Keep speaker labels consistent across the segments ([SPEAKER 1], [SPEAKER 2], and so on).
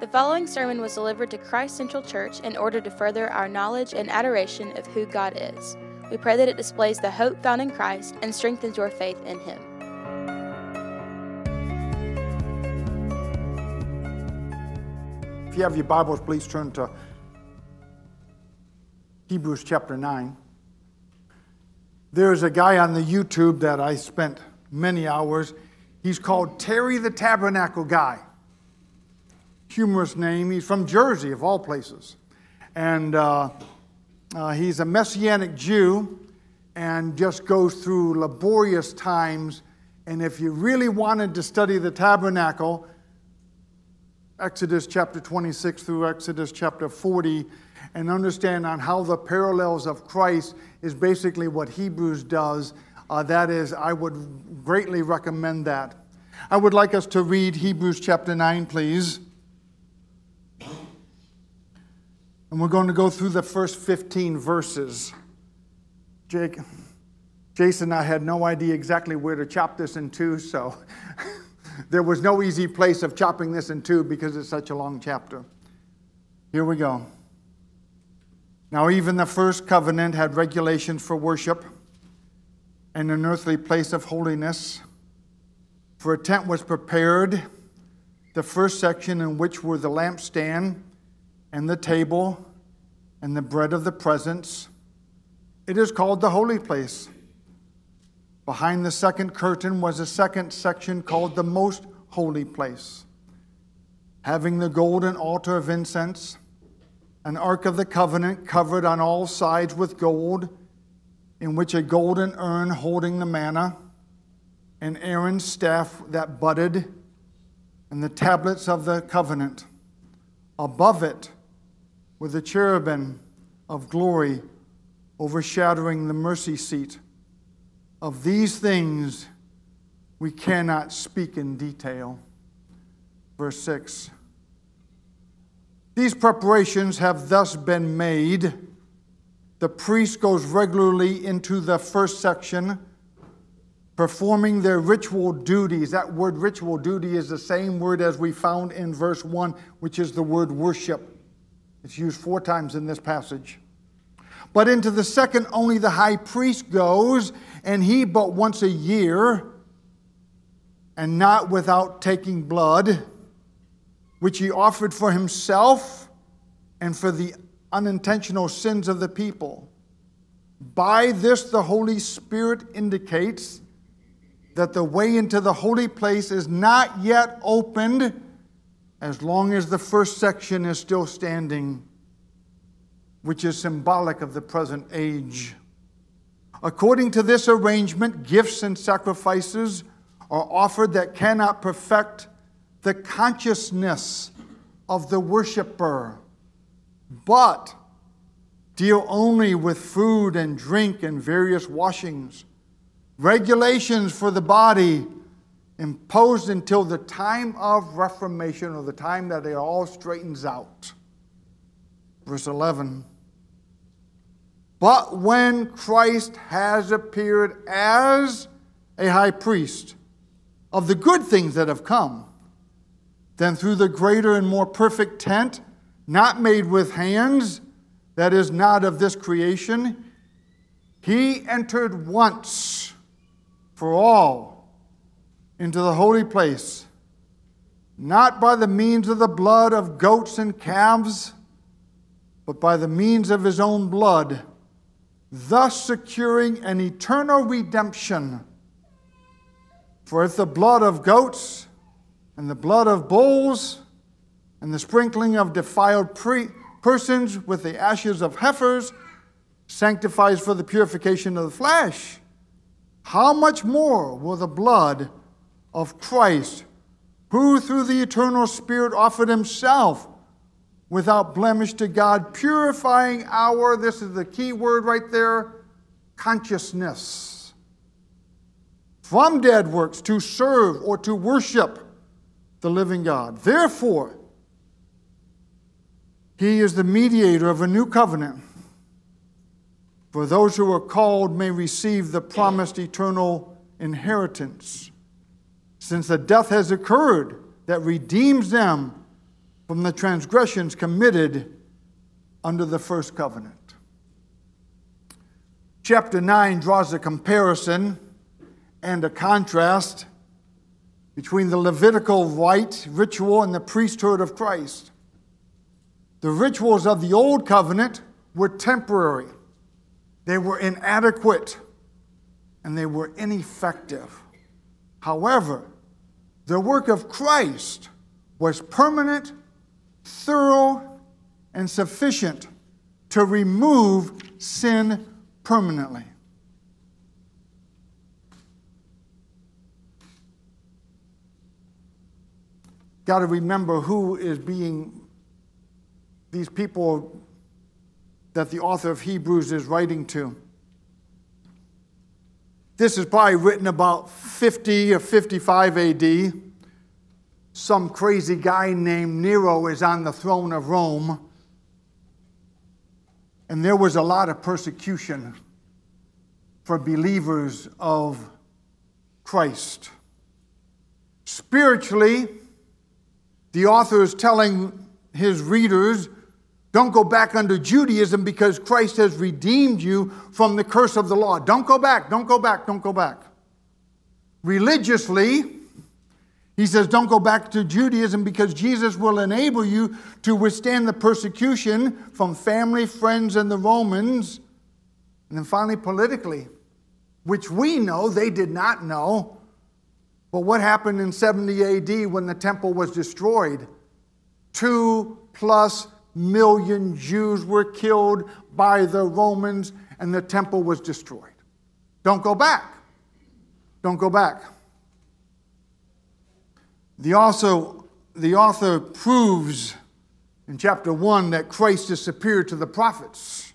[SPEAKER 1] The following sermon was delivered to Christ Central Church in order to further our knowledge and adoration of who God is. We pray that it displays the hope found in Christ and strengthens your faith in Him.
[SPEAKER 2] If you have your Bibles, please turn to Hebrews chapter 9. There's a guy on the YouTube that I spent many hours. He's called Terry the Tabernacle Guy humorous name. He's from Jersey, of all places. And uh, uh, he's a Messianic Jew and just goes through laborious times. And if you really wanted to study the tabernacle, Exodus chapter 26 through Exodus chapter 40, and understand on how the parallels of Christ is basically what Hebrews does, uh, that is, I would greatly recommend that. I would like us to read Hebrews chapter 9, please. And we're going to go through the first 15 verses. Jake, Jason I had no idea exactly where to chop this in two, so there was no easy place of chopping this in two because it's such a long chapter. Here we go. Now, even the first covenant had regulations for worship and an earthly place of holiness. For a tent was prepared, the first section in which were the lampstand and the table and the bread of the presence. It is called the holy place. Behind the second curtain was a second section called the most holy place, having the golden altar of incense, an ark of the covenant covered on all sides with gold, in which a golden urn holding the manna, and Aaron's staff that budded, and the tablets of the covenant. Above it, with the cherubim of glory overshadowing the mercy seat. Of these things we cannot speak in detail. Verse 6 These preparations have thus been made. The priest goes regularly into the first section, performing their ritual duties. That word ritual duty is the same word as we found in verse 1, which is the word worship. It's used four times in this passage. But into the second, only the high priest goes, and he but once a year, and not without taking blood, which he offered for himself and for the unintentional sins of the people. By this, the Holy Spirit indicates that the way into the holy place is not yet opened as long as the first section is still standing, which is symbolic of the present age. According to this arrangement, gifts and sacrifices are offered that cannot perfect the consciousness of the worshiper, but deal only with food and drink and various washings, regulations for the body imposed until the time of Reformation or the time that it all straightens out. Verse 11. But when Christ has appeared as a high priest of the good things that have come, then through the greater and more perfect tent, not made with hands, that is not of this creation, he entered once for all into the holy place, not by the means of the blood of goats and calves, but by the means of his own blood, thus securing an eternal redemption. For if the blood of goats and the blood of bulls and the sprinkling of defiled pre- persons with the ashes of heifers sanctifies for the purification of the flesh, how much more will the blood of Christ, who through the eternal Spirit offered himself without blemish to God, purifying our, this is the key word right there, consciousness from dead works to serve or to worship the living God. Therefore, he is the mediator of a new covenant. For those who are called may receive the promised eternal inheritance since the death has occurred that redeems them from the transgressions committed under the first covenant. Chapter 9 draws a comparison and a contrast between the Levitical rite, ritual, and the priesthood of Christ. The rituals of the old covenant were temporary, they were inadequate, and they were ineffective. However, the work of Christ was permanent, thorough, and sufficient to remove sin permanently. Got to remember who is being, these people that the author of Hebrews is writing to. This is probably written about 50 or 55 AD. Some crazy guy named Nero is on the throne of Rome. And there was a lot of persecution for believers of Christ. Spiritually, the author is telling his readers don't go back under Judaism because Christ has redeemed you from the curse of the law. Don't go back, don't go back, don't go back. Religiously, he says, don't go back to Judaism because Jesus will enable you to withstand the persecution from family, friends, and the Romans. And then finally, politically, which we know they did not know. But what happened in 70 AD when the temple was destroyed? Two plus million Jews were killed by the Romans and the temple was destroyed. Don't go back. Don't go back. The author, the author proves in chapter 1 that Christ is superior to the prophets.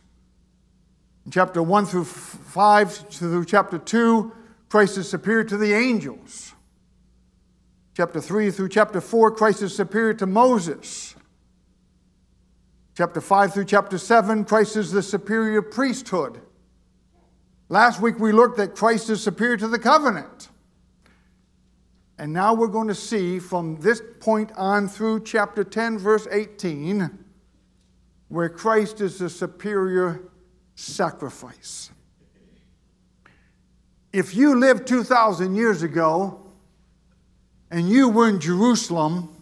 [SPEAKER 2] In chapter 1 through 5 through chapter 2, Christ is superior to the angels. Chapter 3 through chapter 4, Christ is superior to Moses. Chapter 5 through chapter 7, Christ is the superior priesthood. Last week we looked at Christ is superior to the covenant. And now we're going to see from this point on through chapter 10, verse 18, where Christ is the superior sacrifice. If you lived 2,000 years ago and you were in Jerusalem,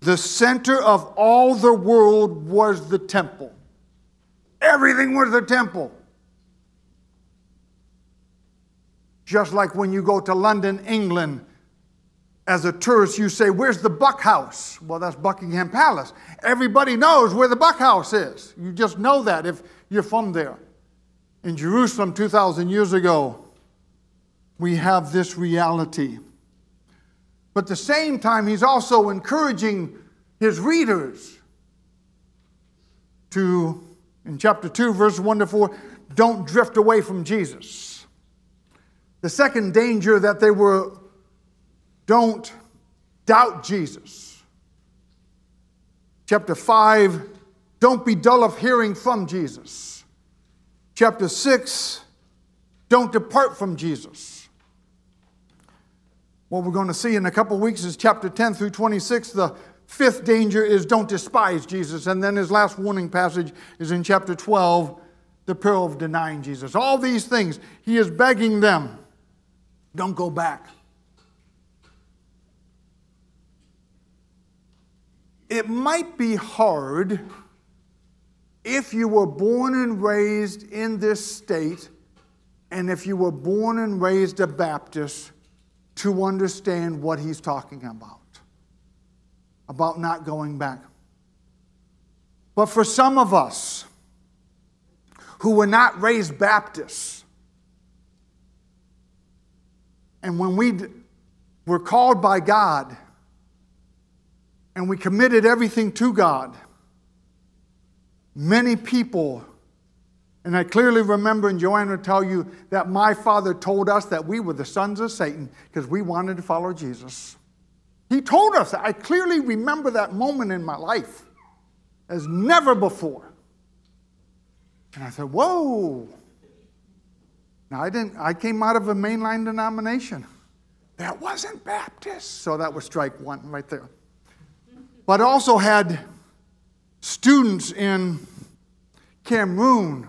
[SPEAKER 2] the center of all the world was the temple. Everything was the temple. Just like when you go to London, England, as a tourist, you say, Where's the Buck House? Well, that's Buckingham Palace. Everybody knows where the Buck House is. You just know that if you're from there. In Jerusalem 2,000 years ago, we have this reality. But at the same time, he's also encouraging his readers to, in chapter 2, verse 1 to 4, don't drift away from Jesus. The second danger that they were, don't doubt Jesus. Chapter 5, don't be dull of hearing from Jesus. Chapter 6, don't depart from Jesus. What we're going to see in a couple weeks is chapter 10 through 26. The fifth danger is don't despise Jesus. And then his last warning passage is in chapter 12, the peril of denying Jesus. All these things, he is begging them don't go back. It might be hard if you were born and raised in this state, and if you were born and raised a Baptist to understand what he's talking about about not going back. But for some of us who were not raised Baptists, and when we were called by God and we committed everything to God, many people and I clearly remember, and Joanna will tell you, that my father told us that we were the sons of Satan because we wanted to follow Jesus. He told us that. I clearly remember that moment in my life as never before. And I said, Whoa. Now, I, didn't, I came out of a mainline denomination. That wasn't Baptist. So that was strike one right there. but also had students in Cameroon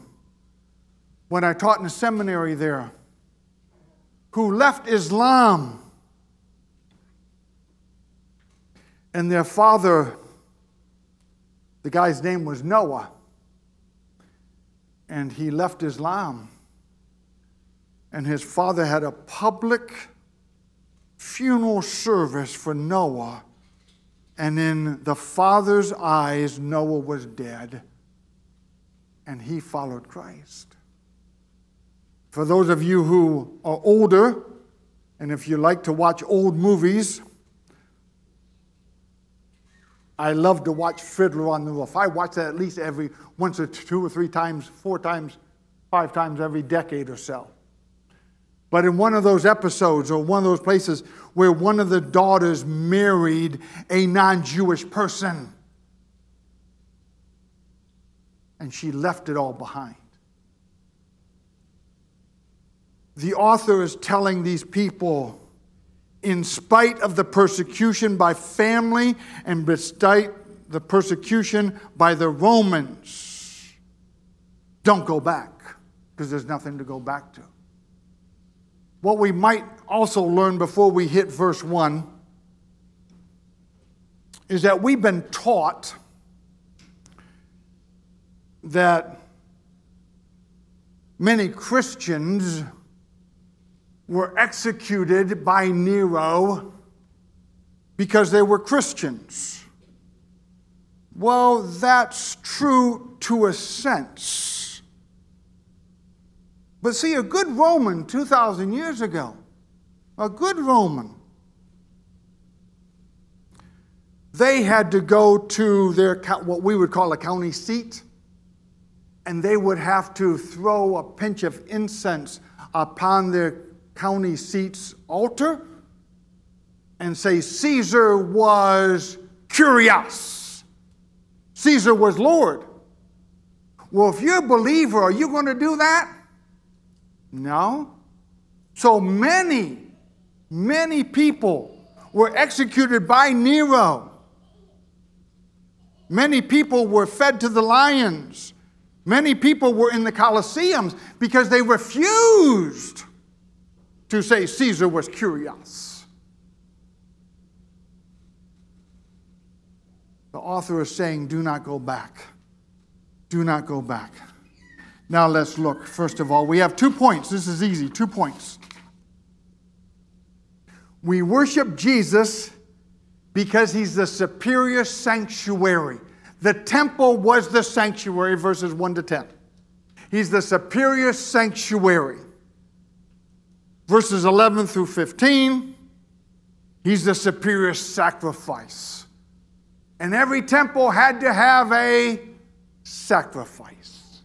[SPEAKER 2] when I taught in a seminary there who left Islam. And their father, the guy's name was Noah, and he left Islam. And his father had a public funeral service for Noah. And in the father's eyes, Noah was dead, and he followed Christ. For those of you who are older, and if you like to watch old movies, I love to watch Fiddler on the Roof. I watch that at least every once or two or three times, four times, five times every decade or so. But in one of those episodes or one of those places where one of the daughters married a non Jewish person and she left it all behind. The author is telling these people, in spite of the persecution by family and despite the persecution by the Romans, don't go back because there's nothing to go back to. What we might also learn before we hit verse 1 is that we've been taught that many Christians were executed by Nero because they were Christians. Well, that's true to a sense. But see, a good Roman 2,000 years ago, a good Roman, they had to go to their what we would call a county seat, and they would have to throw a pinch of incense upon their county seat's altar and say Caesar was kurios, Caesar was Lord. Well, if you're a believer, are you going to do that? No. So many, many people were executed by Nero. Many people were fed to the lions. Many people were in the Colosseums because they refused to say Caesar was kurios. The author is saying, do not go back. Do not go back. Now let's look. First of all, we have two points. This is easy. Two points. We worship Jesus because he's the superior sanctuary. The temple was the sanctuary, verses 1 to 10. He's the superior sanctuary verses 11 through 15, he's the superior sacrifice. And every temple had to have a sacrifice.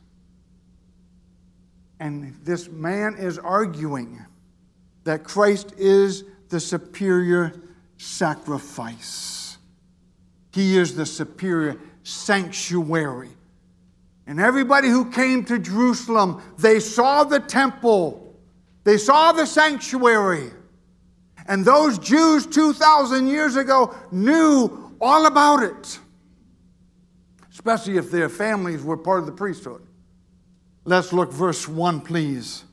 [SPEAKER 2] And this man is arguing that Christ is the superior sacrifice. He is the superior sanctuary. And everybody who came to Jerusalem, they saw the temple they saw the sanctuary. And those Jews 2,000 years ago knew all about it, especially if their families were part of the priesthood. Let's look verse 1, please.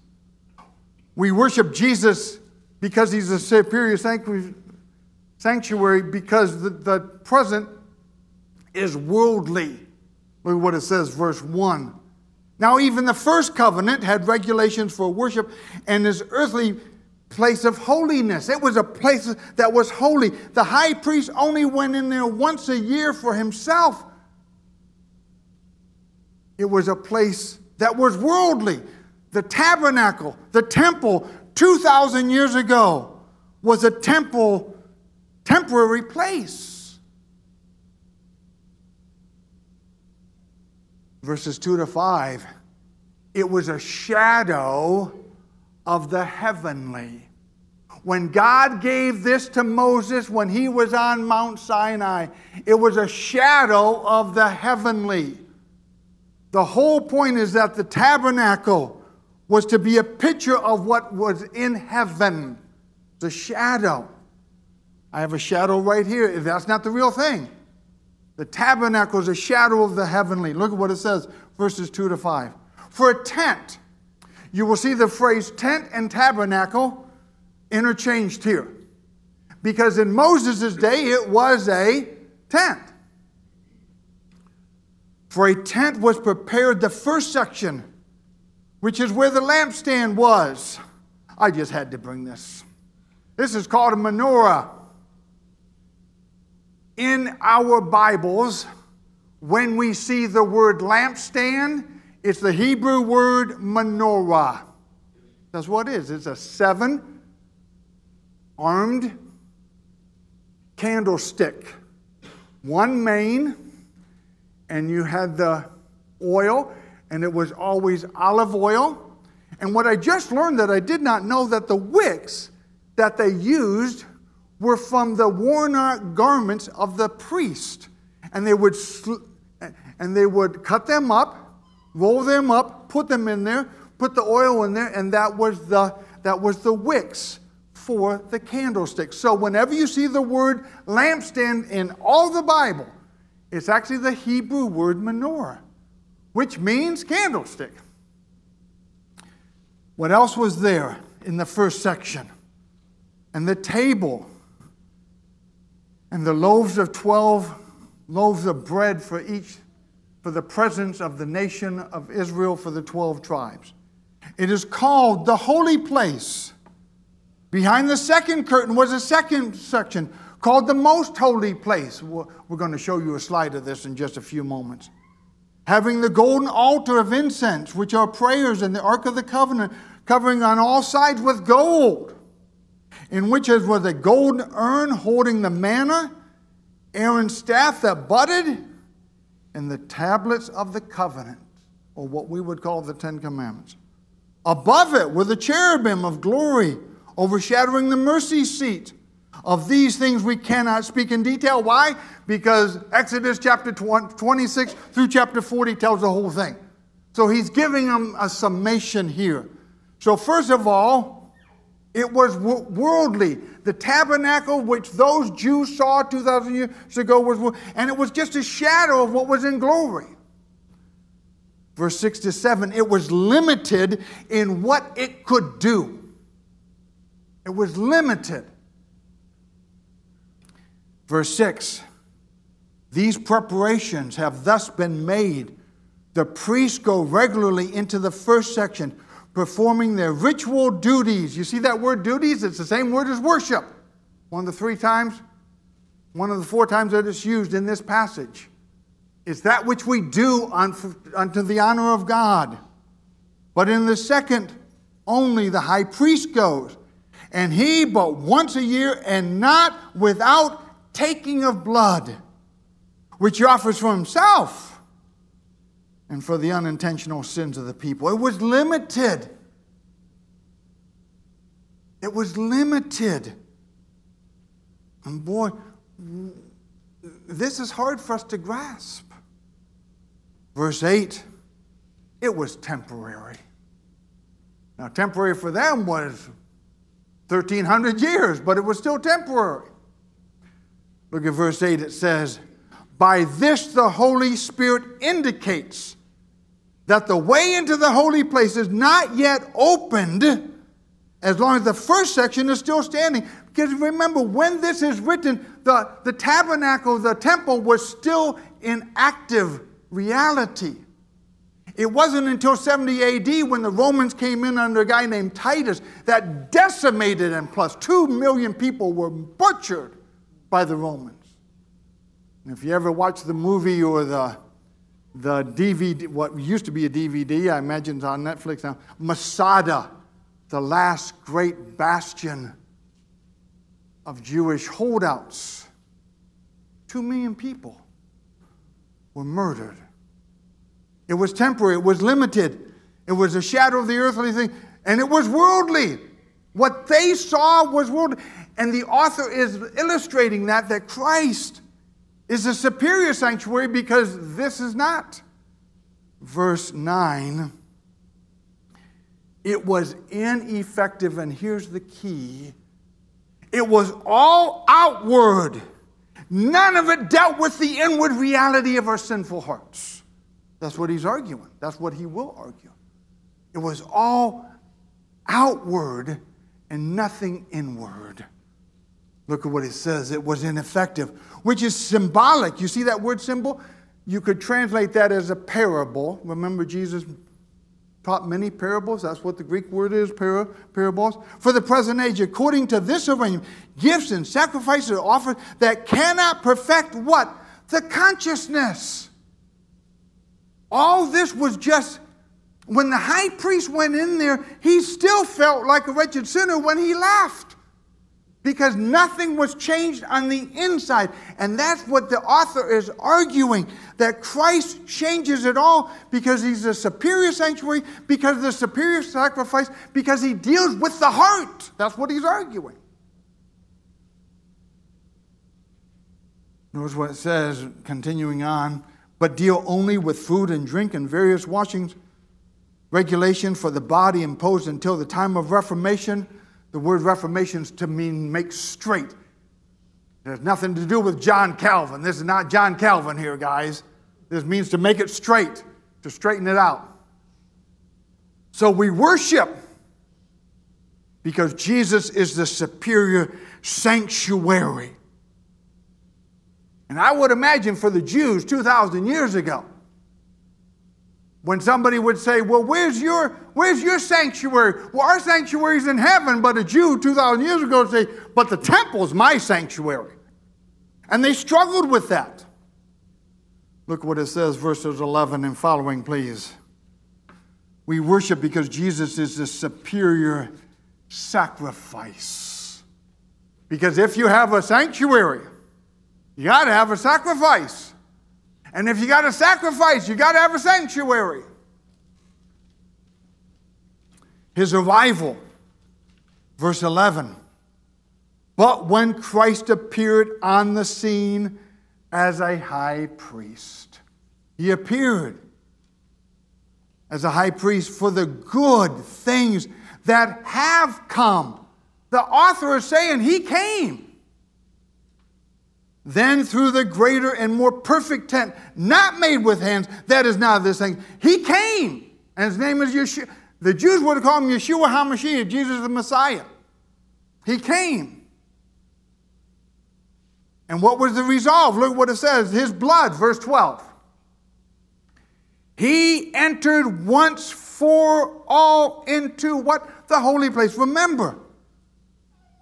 [SPEAKER 2] We worship Jesus because he's a superior sanctuary, because the, the present is worldly. Look what it says, verse 1. Now, even the first covenant had regulations for worship and his earthly place of holiness. It was a place that was holy. The high priest only went in there once a year for himself. It was a place that was worldly. The tabernacle, the temple, 2,000 years ago, was a temple, temporary place. Verses 2 to 5, it was a shadow of the heavenly. When God gave this to Moses when he was on Mount Sinai, it was a shadow of the heavenly. The whole point is that the tabernacle was to be a picture of what was in heaven. The shadow. I have a shadow right here. That's not the real thing. The tabernacle is a shadow of the heavenly. Look at what it says, verses 2 to 5. For a tent, you will see the phrase tent and tabernacle interchanged here. Because in Moses' day, it was a tent. For a tent was prepared, the first section, which is where the lampstand was. I just had to bring this. This is called a menorah. In our Bibles, when we see the word lampstand, it's the Hebrew word menorah. That's what it is. It's a seven armed candlestick, one main, and you had the oil, and it was always olive oil. And what I just learned that I did not know that the wicks that they used were from the worn out garments of the priest. And they would sl- and they would cut them up, roll them up, put them in there, put the oil in there, and that was the that was the wicks for the candlestick. So whenever you see the word lampstand in all the Bible, it's actually the Hebrew word menorah, which means candlestick. What else was there in the first section? And the table and the loaves of 12 loaves of bread for each for the presence of the nation of Israel for the 12 tribes. It is called the holy place. Behind the second curtain was a second section called the most holy place. We're going to show you a slide of this in just a few moments. Having the golden altar of incense, which are prayers, and the Ark of the Covenant, covering on all sides with gold, in which as was a golden urn holding the manna, Aaron's staff that budded, and the tablets of the covenant, or what we would call the Ten Commandments. Above it were the cherubim of glory, overshadowing the mercy seat. Of these things we cannot speak in detail. Why? Because Exodus chapter 26 through chapter 40 tells the whole thing. So he's giving them a summation here. So, first of all, it was worldly. The tabernacle, which those Jews saw 2,000 years ago, was, and it was just a shadow of what was in glory. Verse 6 to 7, it was limited in what it could do. It was limited. Verse 6 These preparations have thus been made. The priests go regularly into the first section, performing their ritual duties. You see that word duties? It's the same word as worship. One of the three times, one of the four times that it's used in this passage. It's that which we do unto the honor of God. But in the second, only the high priest goes, and he but once a year, and not without taking of blood, which he offers for himself and for the unintentional sins of the people. It was limited. It was limited. And boy, this is hard for us to grasp. Verse 8, it was temporary. Now, temporary for them was 1,300 years, but it was still temporary. Look at verse 8, it says, By this the Holy Spirit indicates that the way into the holy place is not yet opened as long as the first section is still standing. Because remember, when this is written, the, the tabernacle, the temple was still in active reality. It wasn't until 70 AD when the Romans came in under a guy named Titus that decimated, and plus 2 million people were butchered by the Romans. And if you ever watch the movie or the, the DVD, what used to be a DVD, I imagine it's on Netflix now, Masada, the last great bastion of Jewish holdouts. Two million people were murdered. It was temporary, it was limited, it was a shadow of the earthly thing, and it was worldly. What they saw was worldly. And the author is illustrating that, that Christ is a superior sanctuary because this is not. Verse 9 it was ineffective, and here's the key it was all outward, None of it dealt with the inward reality of our sinful hearts. That's what he's arguing. That's what he will argue. It was all outward and nothing inward. Look at what it says. It was ineffective, which is symbolic. You see that word symbol? You could translate that as a parable. Remember, Jesus taught many parables. That's what the Greek word is, para, parables. For the present age, according to this arrangement, gifts and sacrifices are offered that cannot perfect what? The consciousness. All this was just, when the high priest went in there, he still felt like a wretched sinner when he left because nothing was changed on the inside. And that's what the author is arguing that Christ changes it all because he's a superior sanctuary, because of the superior sacrifice, because he deals with the heart. That's what he's arguing. Notice what it says, continuing on, but deal only with food and drink and various washings, regulation for the body imposed until the time of Reformation the word reformation is to mean make straight. It has nothing to do with John Calvin. This is not John Calvin here, guys. This means to make it straight, to straighten it out. So we worship because Jesus is the superior sanctuary. And I would imagine for the Jews 2,000 years ago, when somebody would say, Well, where's your, where's your sanctuary? Well, our sanctuary's in heaven, but a Jew 2,000 years ago would say, But the temple's my sanctuary. And they struggled with that. Look what it says, verses 11 and following, please. We worship because Jesus is the superior sacrifice. Because if you have a sanctuary, you got to have a sacrifice. And if you got a sacrifice, you got to have a sanctuary. His arrival, verse 11. But when Christ appeared on the scene as a high priest, he appeared as a high priest for the good things that have come. The author is saying he came. Then through the greater and more perfect tent, not made with hands, that is now this thing. He came, and his name is Yeshua. The Jews would have called him Yeshua HaMashiach, Jesus the Messiah. He came. And what was the resolve? Look what it says his blood, verse 12. He entered once for all into what? The holy place. Remember,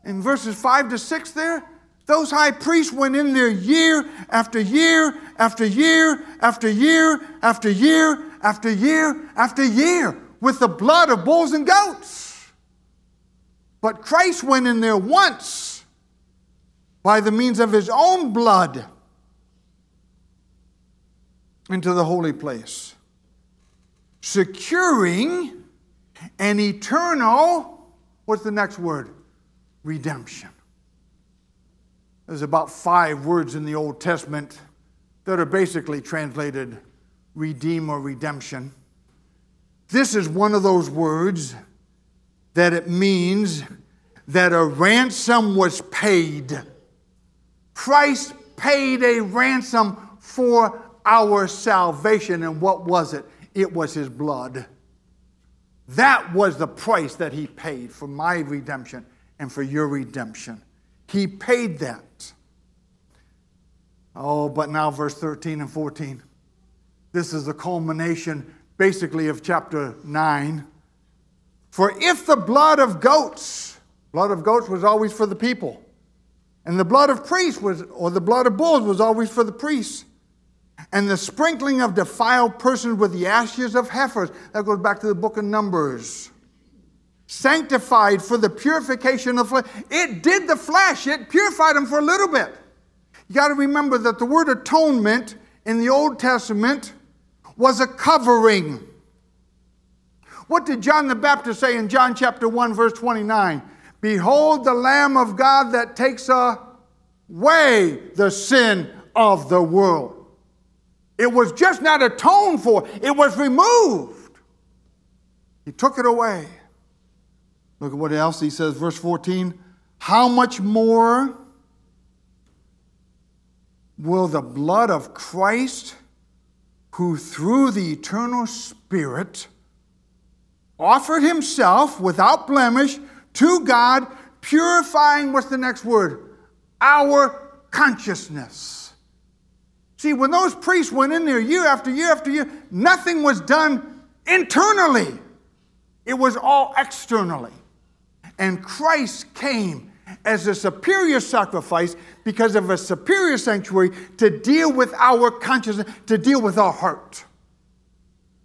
[SPEAKER 2] in verses 5 to 6 there, those high priests went in there year after year after year after year after year after year after year with the blood of bulls and goats. But Christ went in there once by the means of his own blood into the holy place, securing an eternal, what's the next word? Redemption. There's about five words in the Old Testament that are basically translated redeem or redemption. This is one of those words that it means that a ransom was paid. Christ paid a ransom for our salvation. And what was it? It was his blood. That was the price that he paid for my redemption and for your redemption. He paid that. Oh, but now, verse 13 and 14. This is the culmination, basically, of chapter 9. For if the blood of goats, blood of goats was always for the people, and the blood of priests was, or the blood of bulls was always for the priests, and the sprinkling of defiled persons with the ashes of heifers, that goes back to the book of Numbers, sanctified for the purification of flesh. It did the flesh, it purified them for a little bit. You got to remember that the word atonement in the Old Testament was a covering. What did John the Baptist say in John chapter 1, verse 29? Behold the Lamb of God that takes away the sin of the world. It was just not atoned for, it was removed. He took it away. Look at what else he says, verse 14. How much more will the blood of Christ, who through the eternal Spirit offered himself without blemish to God, purifying what's the next word? Our consciousness. See, when those priests went in there year after year after year, nothing was done internally, it was all externally. And Christ came as a superior sacrifice because of a superior sanctuary to deal with our consciousness, to deal with our heart.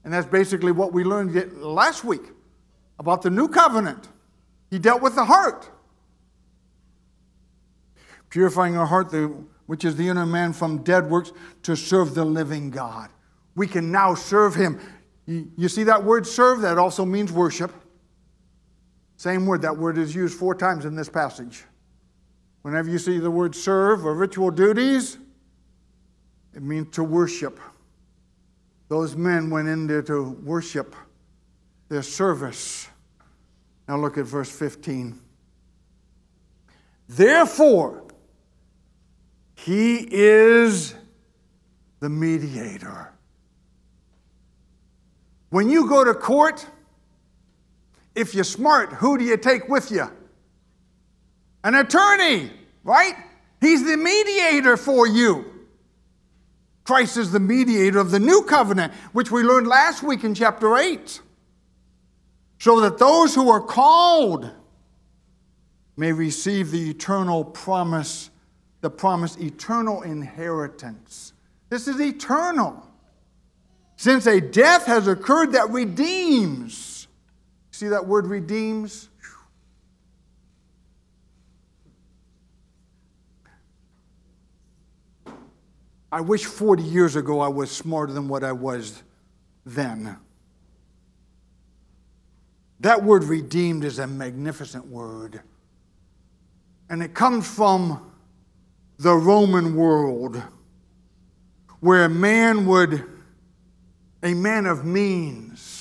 [SPEAKER 2] And that's basically what we learned last week about the new covenant. He dealt with the heart, purifying our heart, which is the inner man, from dead works to serve the living God. We can now serve Him. You see that word serve? That also means worship. Same word, that word is used four times in this passage. Whenever you see the word serve or ritual duties, it means to worship. Those men went in there to worship their service. Now look at verse 15. Therefore, he is the mediator. When you go to court, if you're smart, who do you take with you? An attorney, right? He's the mediator for you. Christ is the mediator of the new covenant, which we learned last week in chapter 8. So that those who are called may receive the eternal promise, the promised eternal inheritance. This is eternal. Since a death has occurred that redeems See that word redeems? I wish 40 years ago I was smarter than what I was then. That word redeemed is a magnificent word. And it comes from the Roman world, where a man would, a man of means,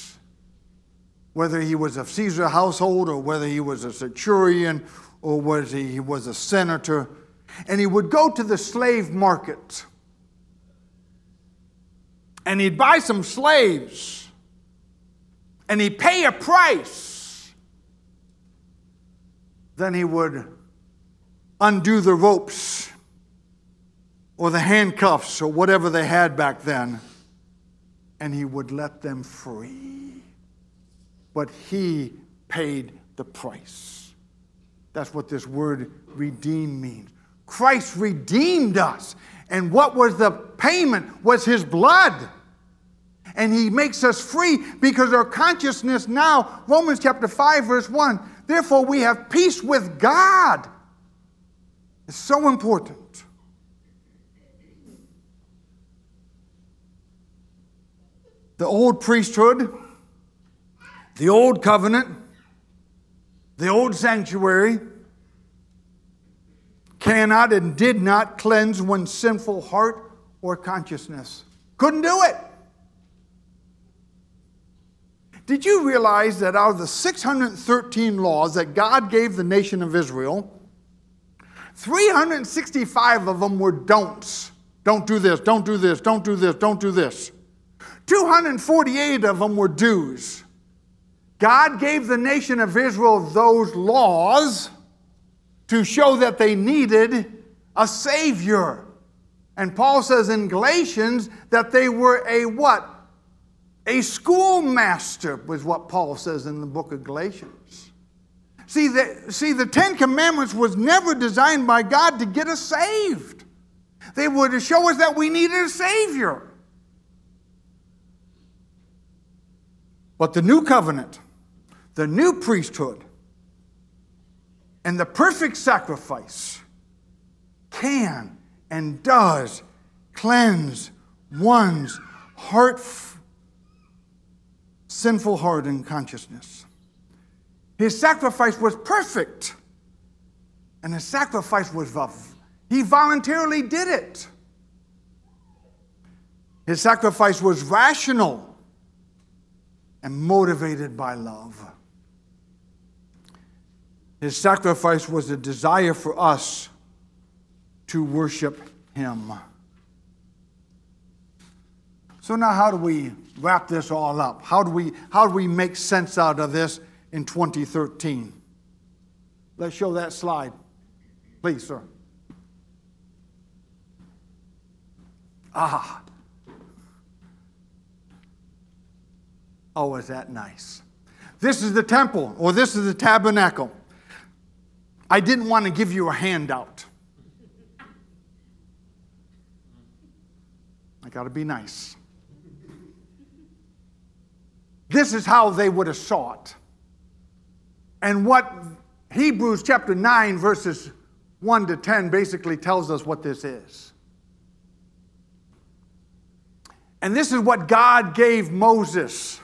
[SPEAKER 2] whether he was of Caesar household or whether he was a centurion or whether he was a senator. And he would go to the slave market and he'd buy some slaves and he'd pay a price. Then he would undo the ropes or the handcuffs or whatever they had back then, and he would let them free but he paid the price. That's what this word redeem means. Christ redeemed us. And what was the payment? Was his blood. And he makes us free because our consciousness now, Romans chapter 5, verse 1, therefore we have peace with God. It's so important. The old priesthood the old covenant, the old sanctuary, cannot and did not cleanse one's sinful heart or consciousness. Couldn't do it. Did you realize that out of the 613 laws that God gave the nation of Israel, 365 of them were don'ts. Don't do this, don't do this, don't do this, don't do this. 248 of them were do's. God gave the nation of Israel those laws to show that they needed a Savior. And Paul says in Galatians that they were a what? A schoolmaster, was what Paul says in the book of Galatians. See the, see, the Ten Commandments was never designed by God to get us saved. They were to show us that we needed a Savior. But the new covenant the new priesthood and the perfect sacrifice can and does cleanse one's heart sinful heart and consciousness. His sacrifice was perfect and his sacrifice was he voluntarily did it. His sacrifice was rational and motivated by love his sacrifice was a desire for us to worship him. So now how do we wrap this all up? How do we how do we make sense out of this in 2013? Let's show that slide. Please, sir. Ah. Oh, is that nice? This is the temple, or this is the tabernacle. I didn't want to give you a handout. I got to be nice. This is how they would have saw it. And what Hebrews chapter 9, verses 1 to 10 basically tells us what this is. And this is what God gave Moses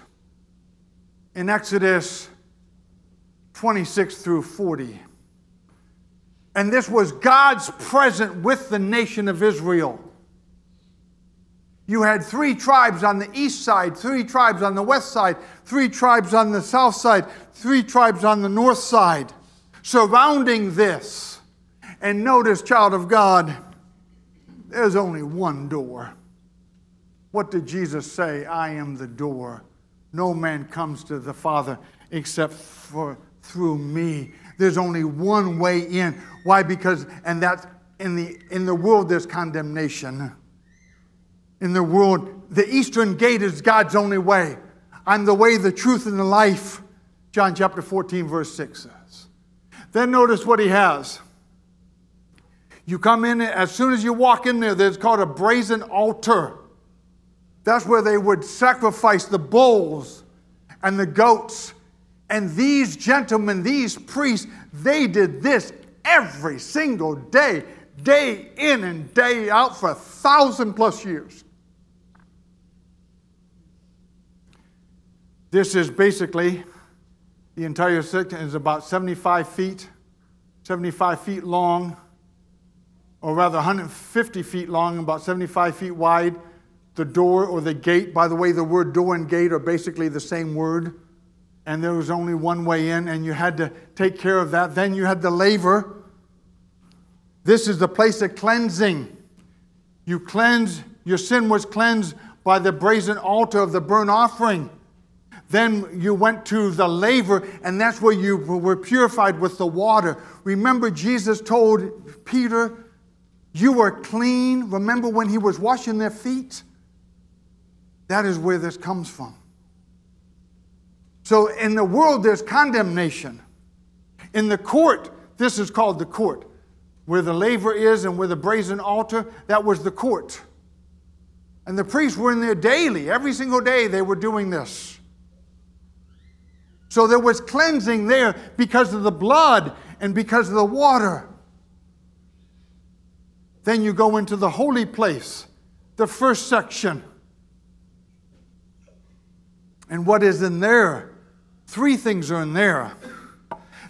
[SPEAKER 2] in Exodus 26 through 40. And this was God's present with the nation of Israel. You had three tribes on the east side, three tribes on the west side, three tribes on the south side, three tribes on the north side, surrounding this. And notice, child of God, there's only one door. What did Jesus say? I am the door. No man comes to the Father except for through me. There's only one way in. Why? Because, and that's in the, in the world, there's condemnation. In the world, the eastern gate is God's only way. I'm the way, the truth, and the life. John chapter 14, verse 6 says. Then notice what he has. You come in, as soon as you walk in there, there's called a brazen altar. That's where they would sacrifice the bulls and the goats. And these gentlemen, these priests, they did this every single day, day in and day out for a thousand plus years. This is basically the entire section is about 75 feet, 75 feet long, or rather 150 feet long, about 75 feet wide the door or the gate. By the way, the word door and gate are basically the same word. And there was only one way in, and you had to take care of that. Then you had the laver. This is the place of cleansing. You cleanse, your sin was cleansed by the brazen altar of the burnt offering. Then you went to the laver, and that's where you were purified with the water. Remember, Jesus told Peter, You were clean. Remember when he was washing their feet? That is where this comes from. So in the world, there's condemnation. In the court, this is called the court. Where the laver is and where the brazen altar, that was the court. And the priests were in there daily. Every single day they were doing this. So there was cleansing there because of the blood and because of the water. Then you go into the holy place, the first section. And what is in there? Three things are in there.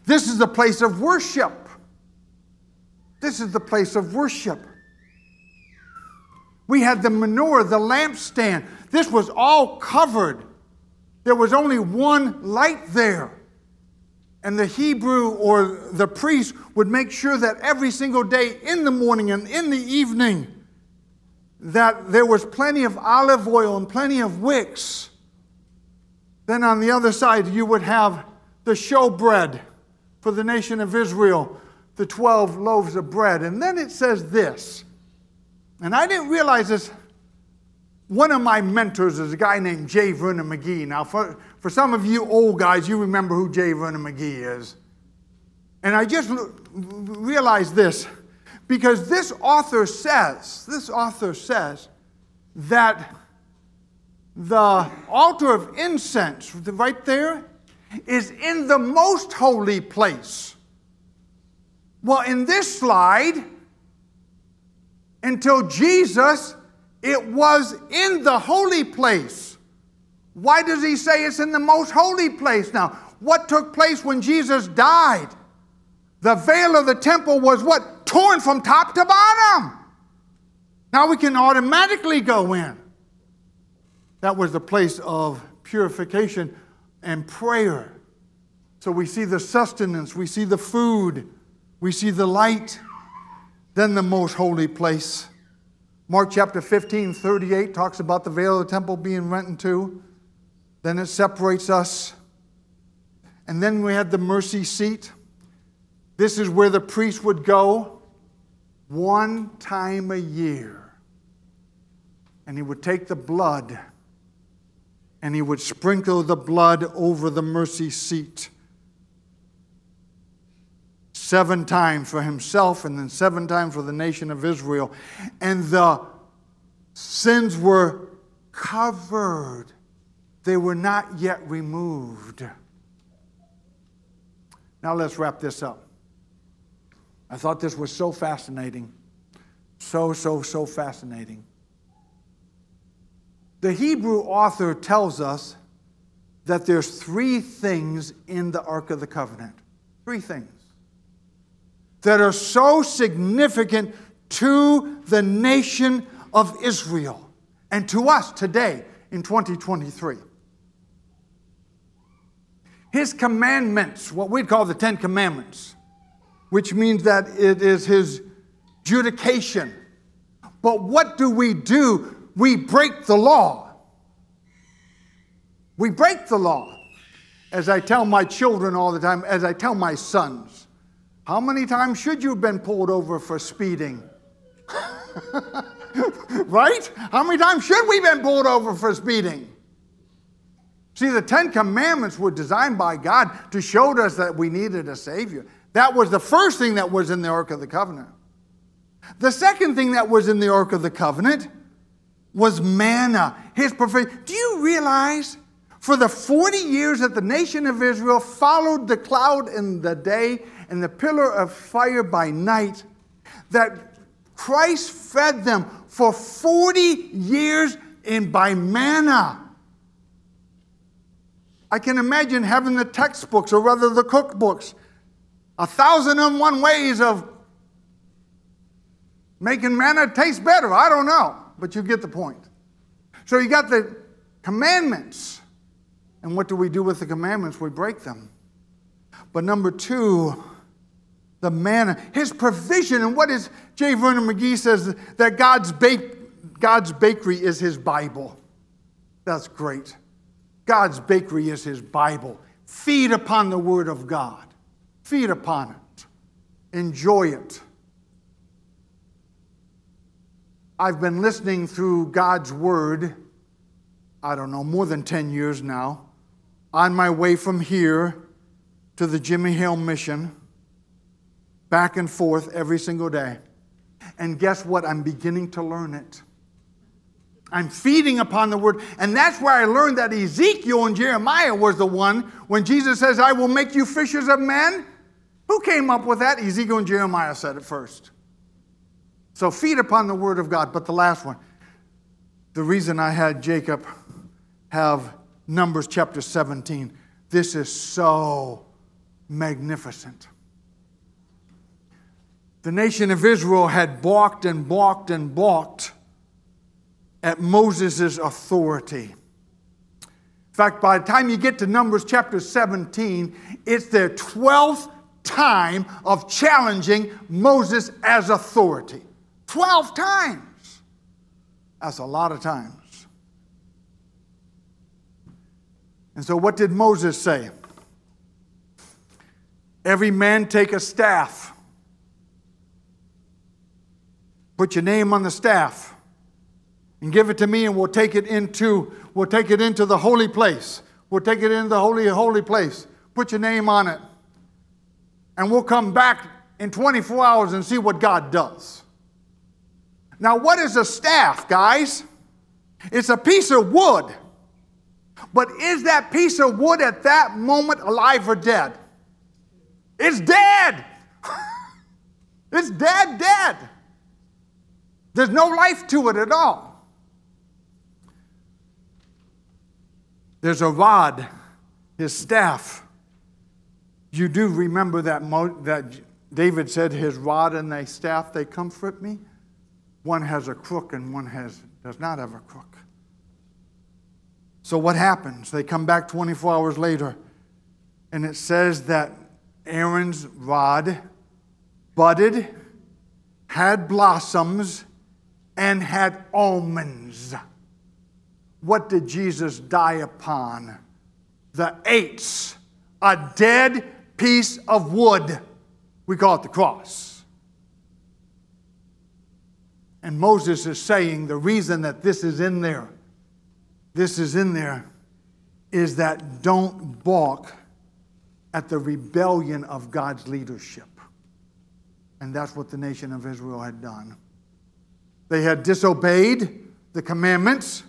[SPEAKER 2] This is the place of worship. This is the place of worship. We had the menorah, the lampstand. This was all covered. There was only one light there. And the Hebrew or the priest would make sure that every single day in the morning and in the evening that there was plenty of olive oil and plenty of wicks then on the other side, you would have the showbread for the nation of Israel, the 12 loaves of bread. And then it says this, and I didn't realize this. One of my mentors is a guy named J. Vernon McGee. Now, for, for some of you old guys, you remember who J. Vernon McGee is. And I just realized this because this author says, this author says that the altar of incense, right there, is in the most holy place. Well, in this slide, until Jesus, it was in the holy place. Why does he say it's in the most holy place now? What took place when Jesus died? The veil of the temple was what? Torn from top to bottom. Now we can automatically go in. That was the place of purification and prayer. So we see the sustenance, we see the food, we see the light, then the most holy place. Mark chapter 15, 38 talks about the veil of the temple being rent in two. Then it separates us. And then we had the mercy seat. This is where the priest would go one time a year. And he would take the blood and he would sprinkle the blood over the mercy seat. Seven times for himself and then seven times for the nation of Israel. And the sins were covered, they were not yet removed. Now let's wrap this up. I thought this was so fascinating. So, so, so fascinating. The Hebrew author tells us that there's three things in the Ark of the Covenant. Three things that are so significant to the nation of Israel and to us today in 2023. His commandments, what we'd call the Ten Commandments, which means that it is his judication. But what do we do we break the law. We break the law. As I tell my children all the time, as I tell my sons, how many times should you have been pulled over for speeding? right? How many times should we have been pulled over for speeding? See, the Ten Commandments were designed by God to show us that we needed a Savior. That was the first thing that was in the Ark of the Covenant. The second thing that was in the Ark of the Covenant was manna, his provision. Do you realize for the 40 years that the nation of Israel followed the cloud in the day and the pillar of fire by night, that Christ fed them for 40 years in by manna? I can imagine having the textbooks, or rather the cookbooks, a thousand and one ways of making manna taste better. I don't know but you get the point. So you got the commandments. And what do we do with the commandments? We break them. But number two, the manna, his provision. And what is J. Vernon McGee says that God's, bake, God's bakery is his Bible. That's great. God's bakery is his Bible. Feed upon the word of God. Feed upon it. Enjoy it. I've been listening through God's Word, I don't know, more than 10 years now, on my way from here to the Jimmie Hale mission, back and forth every single day. And guess what? I'm beginning to learn it. I'm feeding upon the word. And that's where I learned that Ezekiel and Jeremiah was the one when Jesus says, I will make you fishers of men. Who came up with that? Ezekiel and Jeremiah said it first. So feed upon the word of God. But the last one, the reason I had Jacob have Numbers chapter 17, this is so magnificent. The nation of Israel had balked and balked and balked at Moses' authority. In fact, by the time you get to Numbers chapter 17, it's their 12th time of challenging Moses as authority. 12 times. That's a lot of times. And so, what did Moses say? Every man take a staff. Put your name on the staff and give it to me, and we'll take it into we'll take it into the holy place. We'll take it into the holy holy place. Put your name on it, and we'll come back in 24 hours and see what God does. Now, what is a staff, guys? It's a piece of wood. But is that piece of wood at that moment alive or dead? It's dead. it's dead, dead. There's no life to it at all. There's a rod, his staff. You do remember that, Mo- that David said, His rod and thy staff, they comfort me? One has a crook and one has, does not have a crook. So what happens? They come back 24 hours later, and it says that Aaron's rod budded, had blossoms, and had almonds. What did Jesus die upon? The eights, a dead piece of wood. We call it the cross. And Moses is saying the reason that this is in there, this is in there, is that don't balk at the rebellion of God's leadership. And that's what the nation of Israel had done. They had disobeyed the commandments.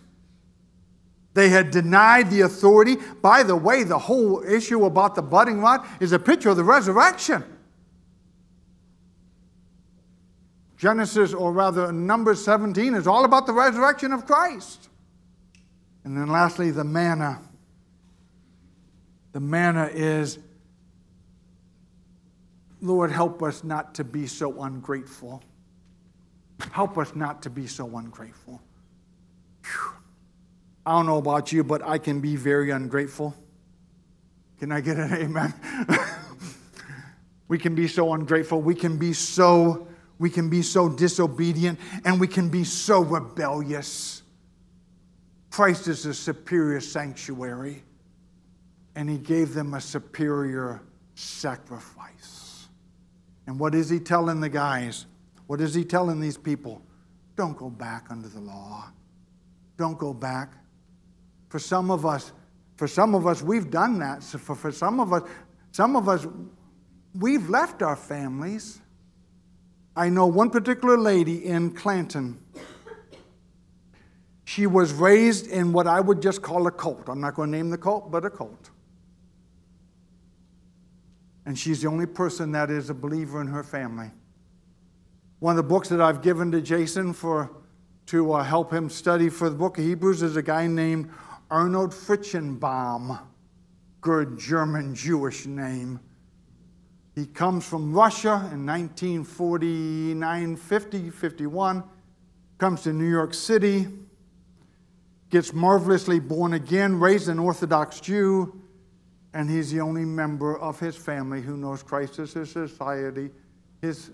[SPEAKER 2] They had denied the authority. By the way, the whole issue about the budding rod is a picture of the resurrection. Genesis, or rather, Numbers 17 is all about the resurrection of Christ. And then lastly, the manna. The manna is Lord, help us not to be so ungrateful. Help us not to be so ungrateful. Whew. I don't know about you, but I can be very ungrateful. Can I get an amen? we can be so ungrateful. We can be so we can be so disobedient and we can be so rebellious. Christ is a superior sanctuary and he gave them a superior sacrifice. And what is he telling the guys? What is he telling these people? Don't go back under the law. Don't go back. For some of us, for some of us, we've done that. So for, for some of us, some of us, we've left our families. I know one particular lady in Clanton. She was raised in what I would just call a cult. I'm not going to name the cult, but a cult and she's the only person that is a believer in her family. One of the books that I've given to Jason for to uh, help him study for the book of Hebrews is a guy named Arnold Fruchtenbaum. Good German Jewish name. He comes from Russia in 1949, 50, 51, comes to New York City, gets marvelously born again, raised an Orthodox Jew, and he's the only member of his family who knows Christ as his society, his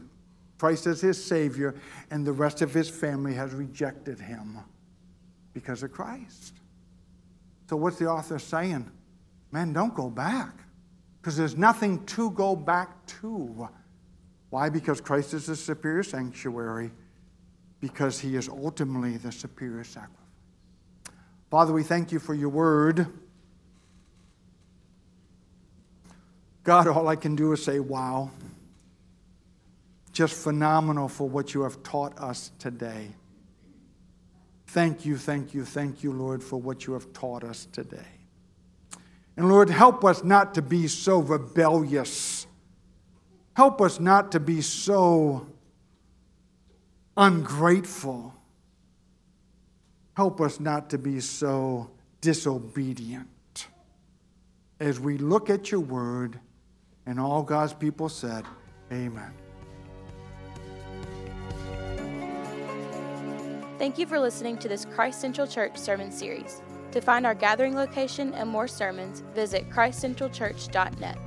[SPEAKER 2] Christ as his Savior, and the rest of his family has rejected him because of Christ. So, what's the author saying? Man, don't go back because there's nothing to go back to. Why? Because Christ is the superior sanctuary, because he is ultimately the superior sacrifice. Father, we thank you for your word. God, all I can do is say, wow. Just phenomenal for what you have taught us today. Thank you, thank you, thank you, Lord, for what you have taught us today. And Lord, help us not to be so rebellious. Help us not to be so ungrateful. Help us not to be so disobedient. As we look at your word, and all God's people said, Amen.
[SPEAKER 1] Thank you for listening to this Christ Central Church sermon series. To find our gathering location and more sermons, visit christcentralchurch.net.